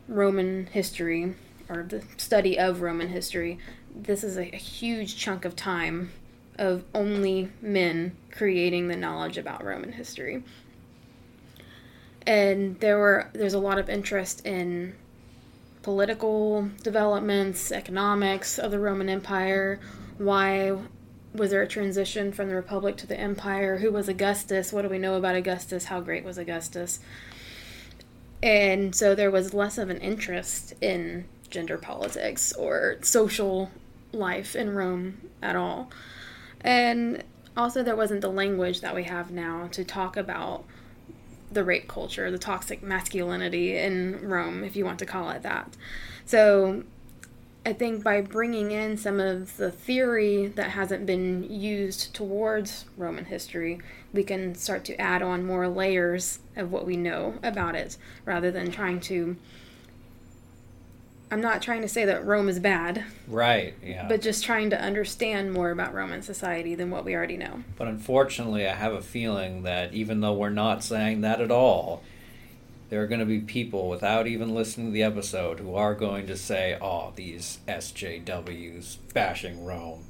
Roman history or the study of Roman history, this is a, a huge chunk of time of only men creating the knowledge about Roman history. And there were there's a lot of interest in political developments, economics of the Roman Empire. Why was there a transition from the Republic to the Empire? Who was Augustus? What do we know about Augustus? How great was Augustus? And so there was less of an interest in gender politics or social life in Rome at all. And also, there wasn't the language that we have now to talk about the rape culture, the toxic masculinity in Rome, if you want to call it that. So, I think by bringing in some of the theory that hasn't been used towards Roman history, we can start to add on more layers of what we know about it rather than trying to I'm not trying to say that Rome is bad, Right, yeah. but just trying to understand more about Roman society than what we already know. But unfortunately, I have a feeling that even though we're not saying that at all, there are going to be people without even listening to the episode who are going to say, oh, these SJWs bashing Rome.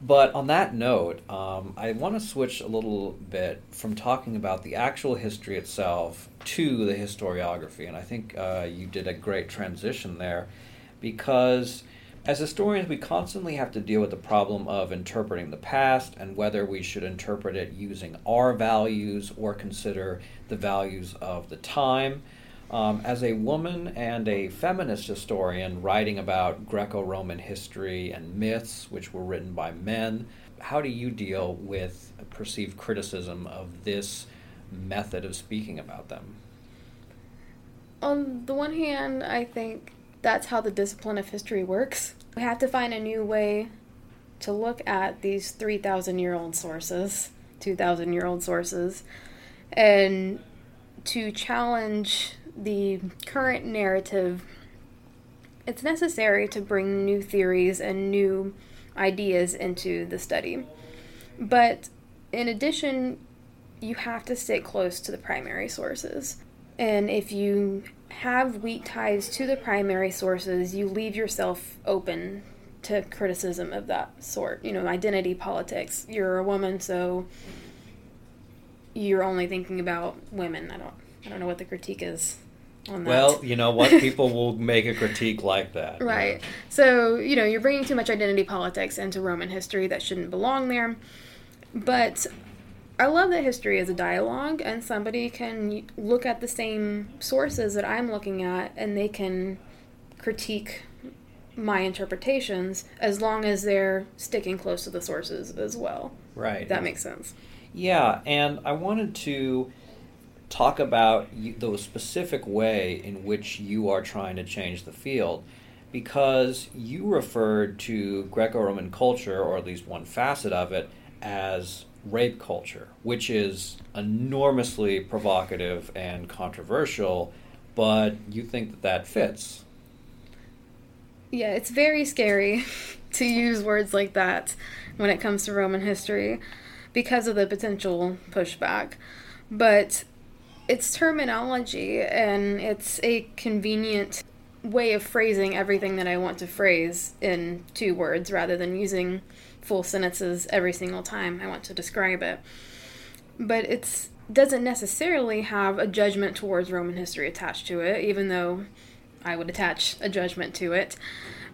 But on that note, um, I want to switch a little bit from talking about the actual history itself to the historiography. And I think uh, you did a great transition there because as historians, we constantly have to deal with the problem of interpreting the past and whether we should interpret it using our values or consider the values of the time. Um, as a woman and a feminist historian writing about Greco Roman history and myths, which were written by men, how do you deal with perceived criticism of this method of speaking about them? On the one hand, I think that's how the discipline of history works. We have to find a new way to look at these 3,000 year old sources, 2,000 year old sources, and to challenge the current narrative, it's necessary to bring new theories and new ideas into the study. But in addition, you have to stay close to the primary sources. And if you have weak ties to the primary sources, you leave yourself open to criticism of that sort. You know, identity politics. You're a woman, so you're only thinking about women. I don't I don't know what the critique is on that. Well, you know what? People will make a critique like that. Right. So, you know, you're bringing too much identity politics into Roman history that shouldn't belong there. But I love that history is a dialogue, and somebody can look at the same sources that I'm looking at, and they can critique my interpretations as long as they're sticking close to the sources as well. Right. That makes sense. Yeah, and I wanted to talk about the specific way in which you are trying to change the field because you referred to Greco Roman culture, or at least one facet of it, as rape culture, which is enormously provocative and controversial, but you think that that fits. Yeah, it's very scary to use words like that when it comes to Roman history because of the potential pushback. But it's terminology and it's a convenient way of phrasing everything that I want to phrase in two words rather than using full sentences every single time I want to describe it. But it doesn't necessarily have a judgment towards Roman history attached to it, even though I would attach a judgment to it.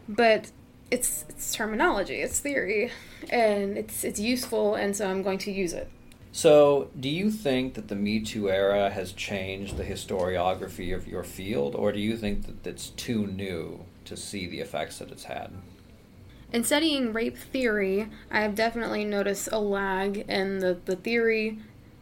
But it's it's terminology, it's theory, and it's it's useful, and so I'm going to use it. So, do you think that the Me Too era has changed the historiography of your field, or do you think that it's too new to see the effects that it's had? In studying rape theory, I have definitely noticed a lag in the, the theory,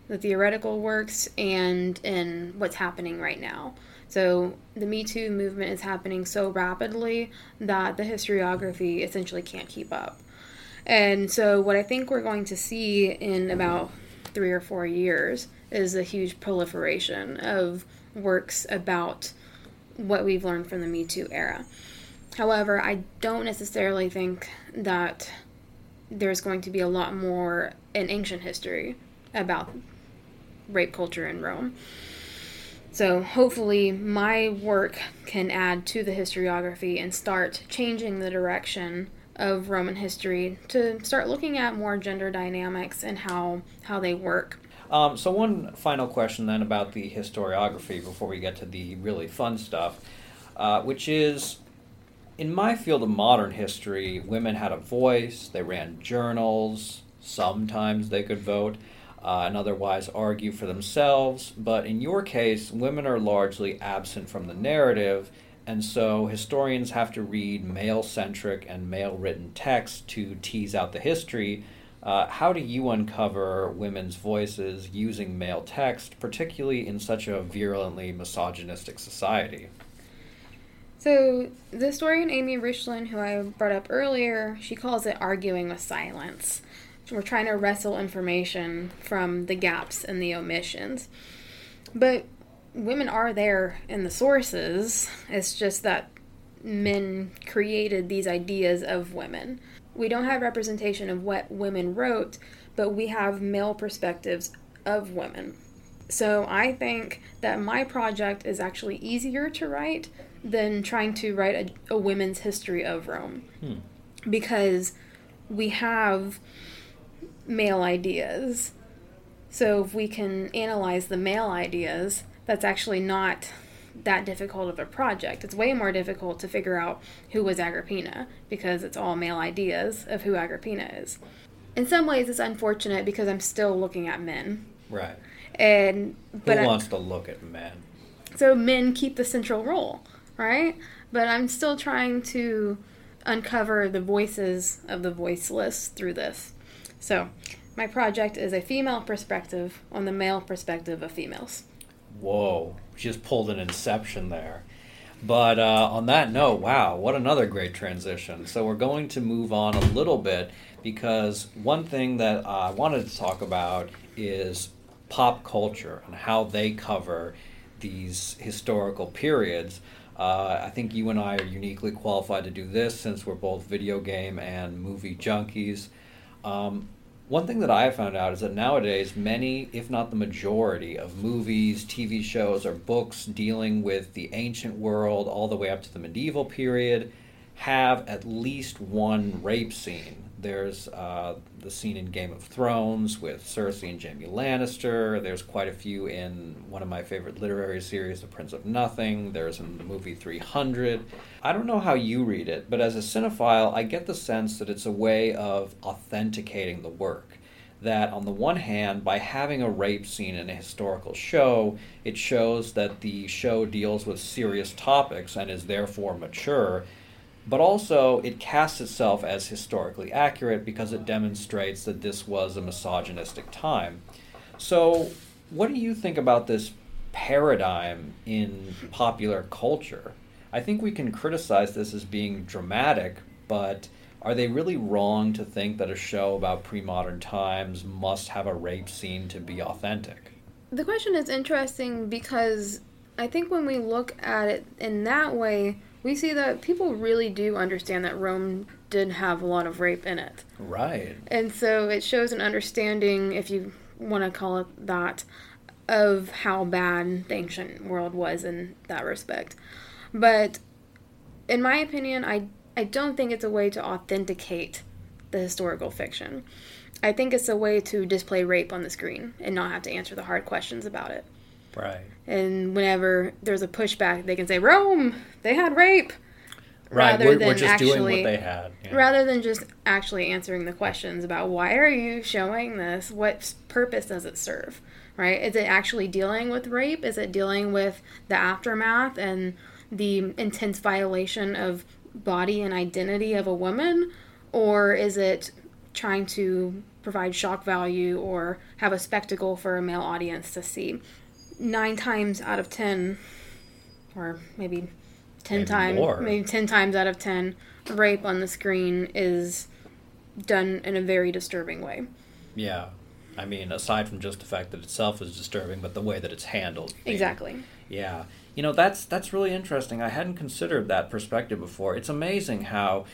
the theoretical works, and in what's happening right now. So, the Me Too movement is happening so rapidly that the historiography essentially can't keep up. And so, what I think we're going to see in about three or four years is a huge proliferation of works about what we've learned from the Me Too era. However, I don't necessarily think that there's going to be a lot more in ancient history about rape culture in Rome. So, hopefully, my work can add to the historiography and start changing the direction of Roman history to start looking at more gender dynamics and how how they work. Um, so one final question then about the historiography before we get to the really fun stuff, uh, which is, in my field of modern history, women had a voice. They ran journals. Sometimes they could vote. Uh, and otherwise argue for themselves. But in your case, women are largely absent from the narrative, and so historians have to read male centric and male written text to tease out the history. Uh, how do you uncover women's voices using male text, particularly in such a virulently misogynistic society? So, the historian Amy Richlin, who I brought up earlier, she calls it arguing with silence. We're trying to wrestle information from the gaps and the omissions. But women are there in the sources. It's just that men created these ideas of women. We don't have representation of what women wrote, but we have male perspectives of women. So I think that my project is actually easier to write than trying to write a, a women's history of Rome. Hmm. Because we have male ideas. So if we can analyze the male ideas, that's actually not that difficult of a project. It's way more difficult to figure out who was Agrippina because it's all male ideas of who Agrippina is. In some ways, it's unfortunate because I'm still looking at men. Right. And but who wants I, to look at men? So men keep the central role, right? But I'm still trying to uncover the voices of the voiceless through this. So, my project is a female perspective on the male perspective of females. Whoa, just pulled an inception there. But uh, on that note, wow, what another great transition. So we're going to move on a little bit because one thing that I wanted to talk about is pop culture and how they cover these historical periods. Uh, I think you and I are uniquely qualified to do this since we're both video game and movie junkies. Um, one thing that I found out is that nowadays, many, if not the majority, of movies, TV shows, or books dealing with the ancient world all the way up to the medieval period have at least one rape scene. There's uh, the scene in Game of Thrones with Cersei and Jaime Lannister. There's quite a few in one of my favorite literary series, The Prince of Nothing. There's in the movie 300. I don't know how you read it, but as a cinephile, I get the sense that it's a way of authenticating the work. That, on the one hand, by having a rape scene in a historical show, it shows that the show deals with serious topics and is therefore mature but also it casts itself as historically accurate because it demonstrates that this was a misogynistic time. So, what do you think about this paradigm in popular culture? I think we can criticize this as being dramatic, but are they really wrong to think that a show about pre modern times must have a rape scene to be authentic? The question is interesting because I think when we look at it in that way, we see that people really do understand that Rome did have a lot of rape in it. Right. And so it shows an understanding, if you want to call it that, of how bad the ancient world was in that respect. But in my opinion, I, I don't think it's a way to authenticate the historical fiction. I think it's a way to display rape on the screen and not have to answer the hard questions about it. Right. And whenever there's a pushback, they can say Rome, they had rape. Right. Rather we're, than we're just actually, doing what they had. Yeah. Rather than just actually answering the questions about why are you showing this? What purpose does it serve? Right? Is it actually dealing with rape? Is it dealing with the aftermath and the intense violation of body and identity of a woman? Or is it trying to provide shock value or have a spectacle for a male audience to see? Nine times out of ten, or maybe ten times, maybe ten times out of ten, rape on the screen is done in a very disturbing way. Yeah. I mean, aside from just the fact that itself is disturbing, but the way that it's handled. Exactly. Yeah. You know, that's that's really interesting. I hadn't considered that perspective before. It's amazing how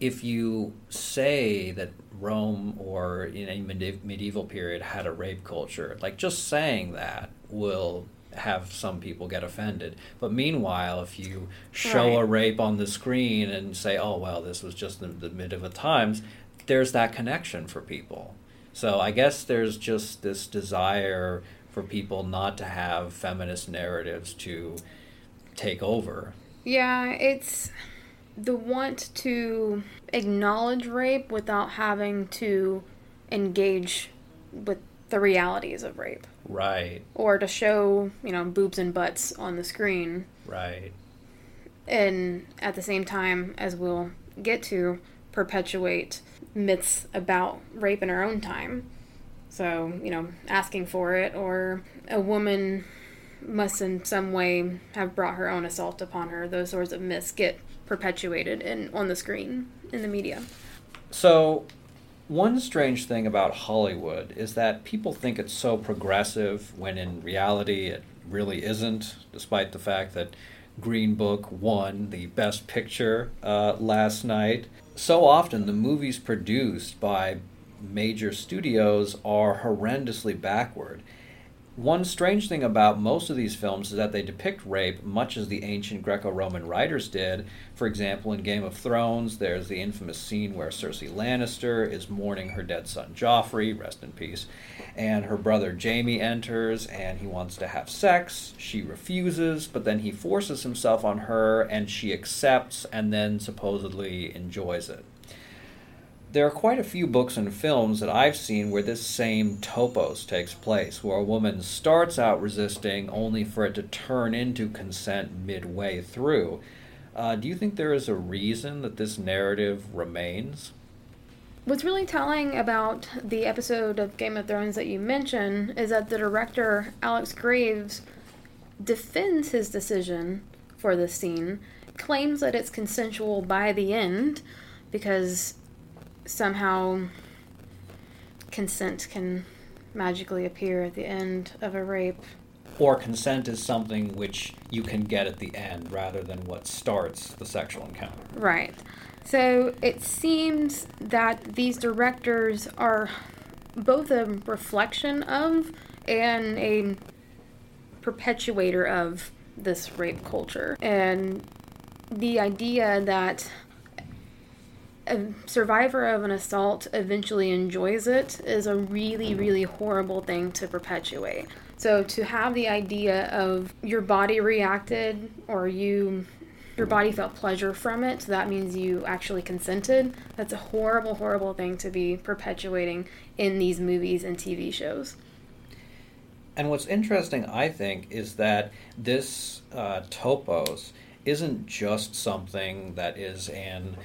if you say that Rome or in a medieval period had a rape culture, like just saying that will have some people get offended. But meanwhile, if you show right. a rape on the screen and say, "Oh well, this was just the, mid of the medieval times," there's that connection for people. So I guess there's just this desire for people not to have feminist narratives to take over. Yeah, it's the want to acknowledge rape without having to engage with the realities of rape. Right. Or to show, you know, boobs and butts on the screen. Right. And at the same time, as we'll get to, perpetuate myths about rape in our own time. So, you know, asking for it, or a woman must in some way have brought her own assault upon her. Those sorts of myths get perpetuated in on the screen in the media. So, one strange thing about Hollywood is that people think it's so progressive when in reality it really isn't, despite the fact that Green Book won the Best Picture uh, last night. So often, the movies produced by major studios are horrendously backward. One strange thing about most of these films is that they depict rape much as the ancient Greco Roman writers did. For example, in Game of Thrones, there's the infamous scene where Cersei Lannister is mourning her dead son Joffrey, rest in peace, and her brother Jaime enters and he wants to have sex. She refuses, but then he forces himself on her and she accepts and then supposedly enjoys it there are quite a few books and films that I've seen where this same topos takes place, where a woman starts out resisting only for it to turn into consent midway through. Uh, do you think there is a reason that this narrative remains? What's really telling about the episode of Game of Thrones that you mentioned is that the director, Alex Graves, defends his decision for this scene, claims that it's consensual by the end because somehow consent can magically appear at the end of a rape. Or consent is something which you can get at the end rather than what starts the sexual encounter. Right. So it seems that these directors are both a reflection of and a perpetuator of this rape culture. And the idea that a survivor of an assault eventually enjoys it is a really, really horrible thing to perpetuate. So to have the idea of your body reacted or you your body felt pleasure from it, so that means you actually consented. That's a horrible, horrible thing to be perpetuating in these movies and TV shows. And what's interesting, I think, is that this uh, topos isn't just something that is in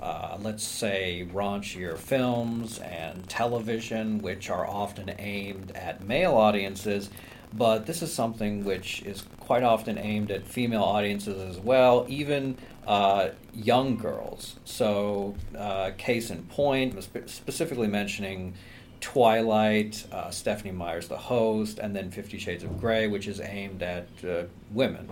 uh, let's say, raunchier films and television, which are often aimed at male audiences, but this is something which is quite often aimed at female audiences as well, even uh, young girls. So, uh, case in point, specifically mentioning Twilight, uh, Stephenie Meyer's The Host, and then Fifty Shades of Grey, which is aimed at uh, women.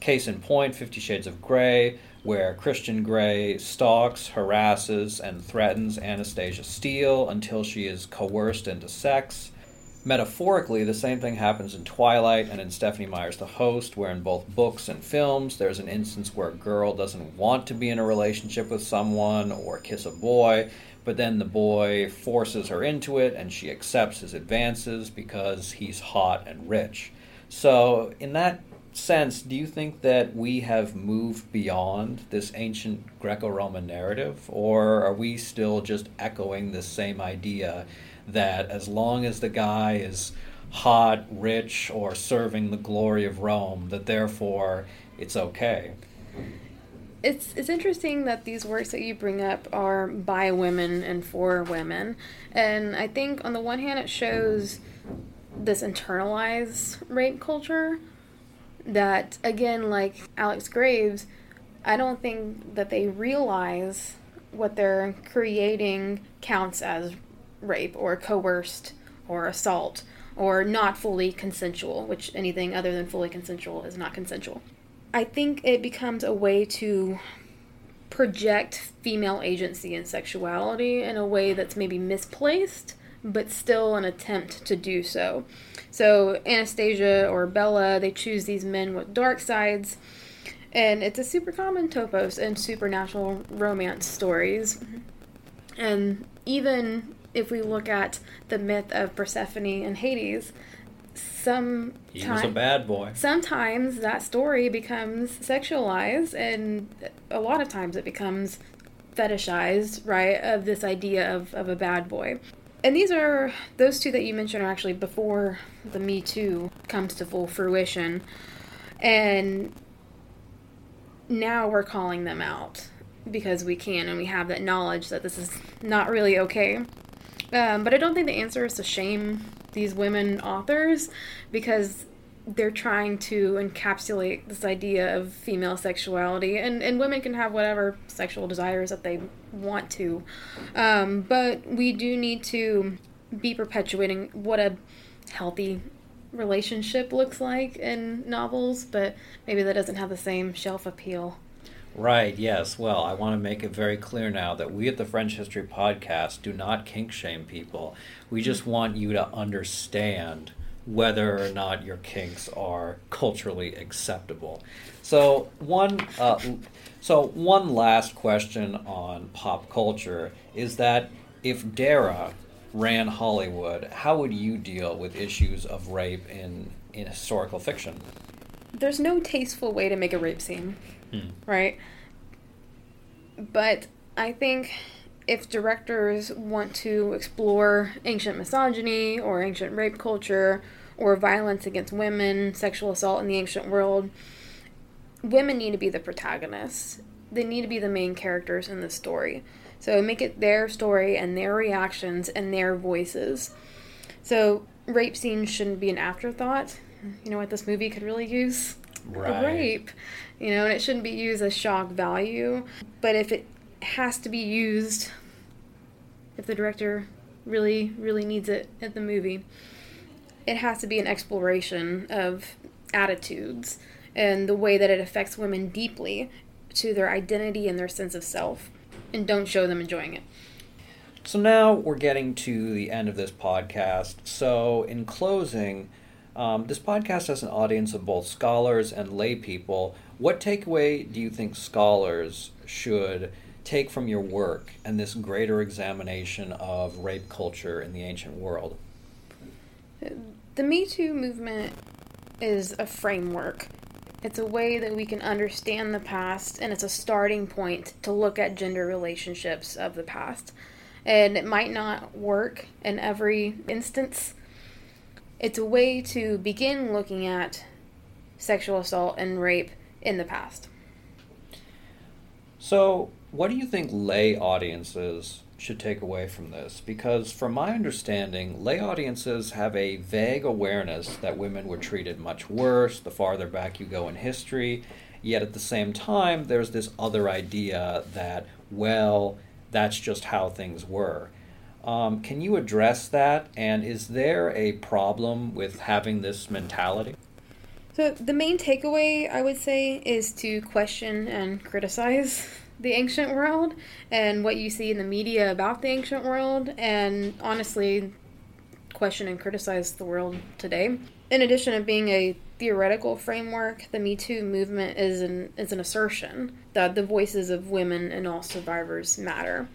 Case in point, Fifty Shades of Grey where Christian Grey stalks, harasses, and threatens Anastasia Steele until she is coerced into sex. Metaphorically, the same thing happens in Twilight and in Stephenie Meyer's The Host, where in both books and films there's an instance where a girl doesn't want to be in a relationship with someone or kiss a boy, but then the boy forces her into it and she accepts his advances because he's hot and rich. So, in that sense, do you think that we have moved beyond this ancient Greco Roman narrative, or are we still just echoing the same idea that as long as the guy is hot, rich, or serving the glory of Rome, that therefore it's okay? It's, it's interesting that these works that you bring up are by women and for women. And I think, on the one hand, it shows this internalized rape culture that again like Alex Graves, I don't think that they realize what they're creating counts as rape or coerced or assault or not fully consensual, which anything other than fully consensual is not consensual. I think it becomes a way to project female agency and sexuality in a way that's maybe misplaced, but still an attempt to do so. So Anastasia or Bella, they choose these men with dark sides. And it's a super common topos in supernatural romance stories. Mm-hmm. And even if we look at the myth of Persephone and Hades, some he was a bad boy. Sometimes that story becomes sexualized, and a lot of times it becomes fetishized, right? Of this idea of, of a bad boy and these are those two that you mentioned are actually before the Me Too comes to full fruition, and now we're calling them out because we can and we have that knowledge that this is not really okay. Um, but I don't think the answer is to shame these women authors because they're trying to encapsulate this idea of female sexuality and, and women can have whatever sexual desires that they want to um, but we do need to be perpetuating what a healthy relationship looks like in novels, but maybe that doesn't have the same shelf appeal. Right, yes. Well, I want to make it very clear now that we at the French History Podcast do not kink shame people. We just want you to understand whether or not your kinks are culturally acceptable. So, one uh, so one last question on pop culture is that if Darah ran Hollywood, how would you deal with issues of rape in in historical fiction? There's no tasteful way to make a rape scene, hmm. right? But I think if directors want to explore ancient misogyny or ancient rape culture or violence against women, sexual assault in the ancient world, women need to be the protagonists. They need to be the main characters in the story. So make it their story and their reactions and their voices. So rape scenes shouldn't be an afterthought. You know what this movie could really use? Right. rape. You know, and it shouldn't be used as shock value. But if it has to be used, if the director really, really needs it at the movie, it has to be an exploration of attitudes and the way that it affects women deeply to their identity and their sense of self and don't show them enjoying it. So now we're getting to the end of this podcast. So, in closing, um, this podcast has an audience of both scholars and lay people. What takeaway do you think scholars should take from your work and this greater examination of rape culture in the ancient world? The Me Too movement is a framework it's a way that we can understand the past, and it's a starting point to look at gender relationships of the past. And it might not work in every instance. It's a way to begin looking at sexual assault and rape in the past. So, what do you think lay audiences should take away from this because, from my understanding, lay audiences have a vague awareness that women were treated much worse the farther back you go in history. Yet at the same time, there's this other idea that, well, that's just how things were. Um, can you address that? And is there a problem with having this mentality? So, the main takeaway I would say is to question and criticize the ancient world and what you see in the media about the ancient world, and honestly, question and criticize the world today. In addition to being a theoretical framework, the Me Too movement is an is an assertion that the voices of women and all survivors matter.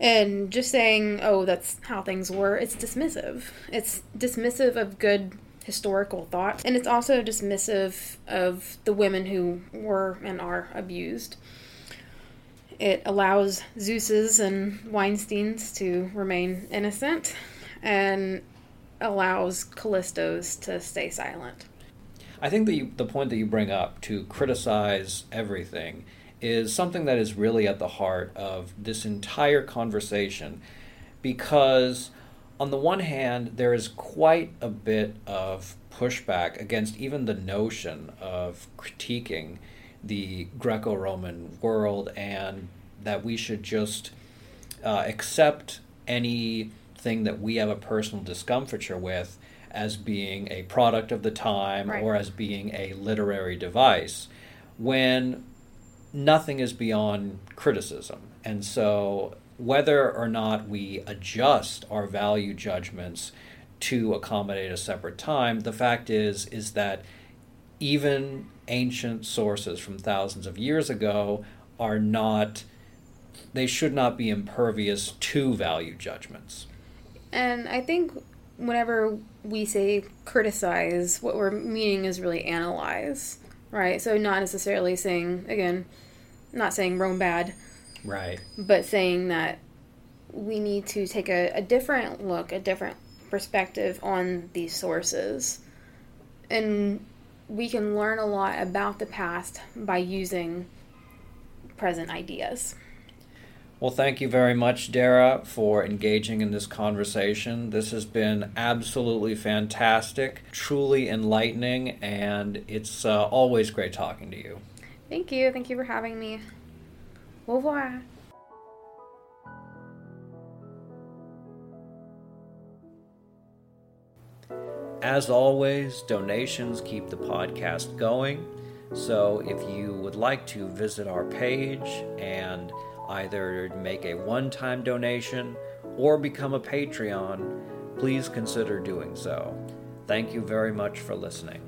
And just saying, "Oh, that's how things were," it's dismissive. It's dismissive of good historical thought, and it's also dismissive of the women who were and are abused. It allows Zeus's and Weinstein's to remain innocent and allows Callisto's to stay silent. I think the the point that you bring up to criticize everything is something that is really at the heart of this entire conversation because on the one hand there is quite a bit of pushback against even the notion of critiquing the Greco Roman world and that we should just uh, accept anything that we have a personal discomfiture with as being a product of the time right. or as being a literary device when nothing is beyond criticism. And so, whether or not we adjust our value judgments to accommodate a separate time, the fact is is that even ancient sources from thousands of years ago are not they should not be impervious to value judgments. And I think whenever we say criticize, what we're meaning is really analyze, right? So not necessarily saying again, not saying Rome bad, right? But saying that we need to take a, a different look, a different perspective on these sources, and we can learn a lot about the past by using present ideas. Well, thank you very much, Darah, for engaging in this conversation. This has been absolutely fantastic, truly enlightening, and it's uh, always great talking to you. Thank you. Thank you for having me. Au revoir. As always, donations keep the podcast going. So if you would like to visit our page and either make a one time donation or become a Patreon, please consider doing so. Thank you very much for listening.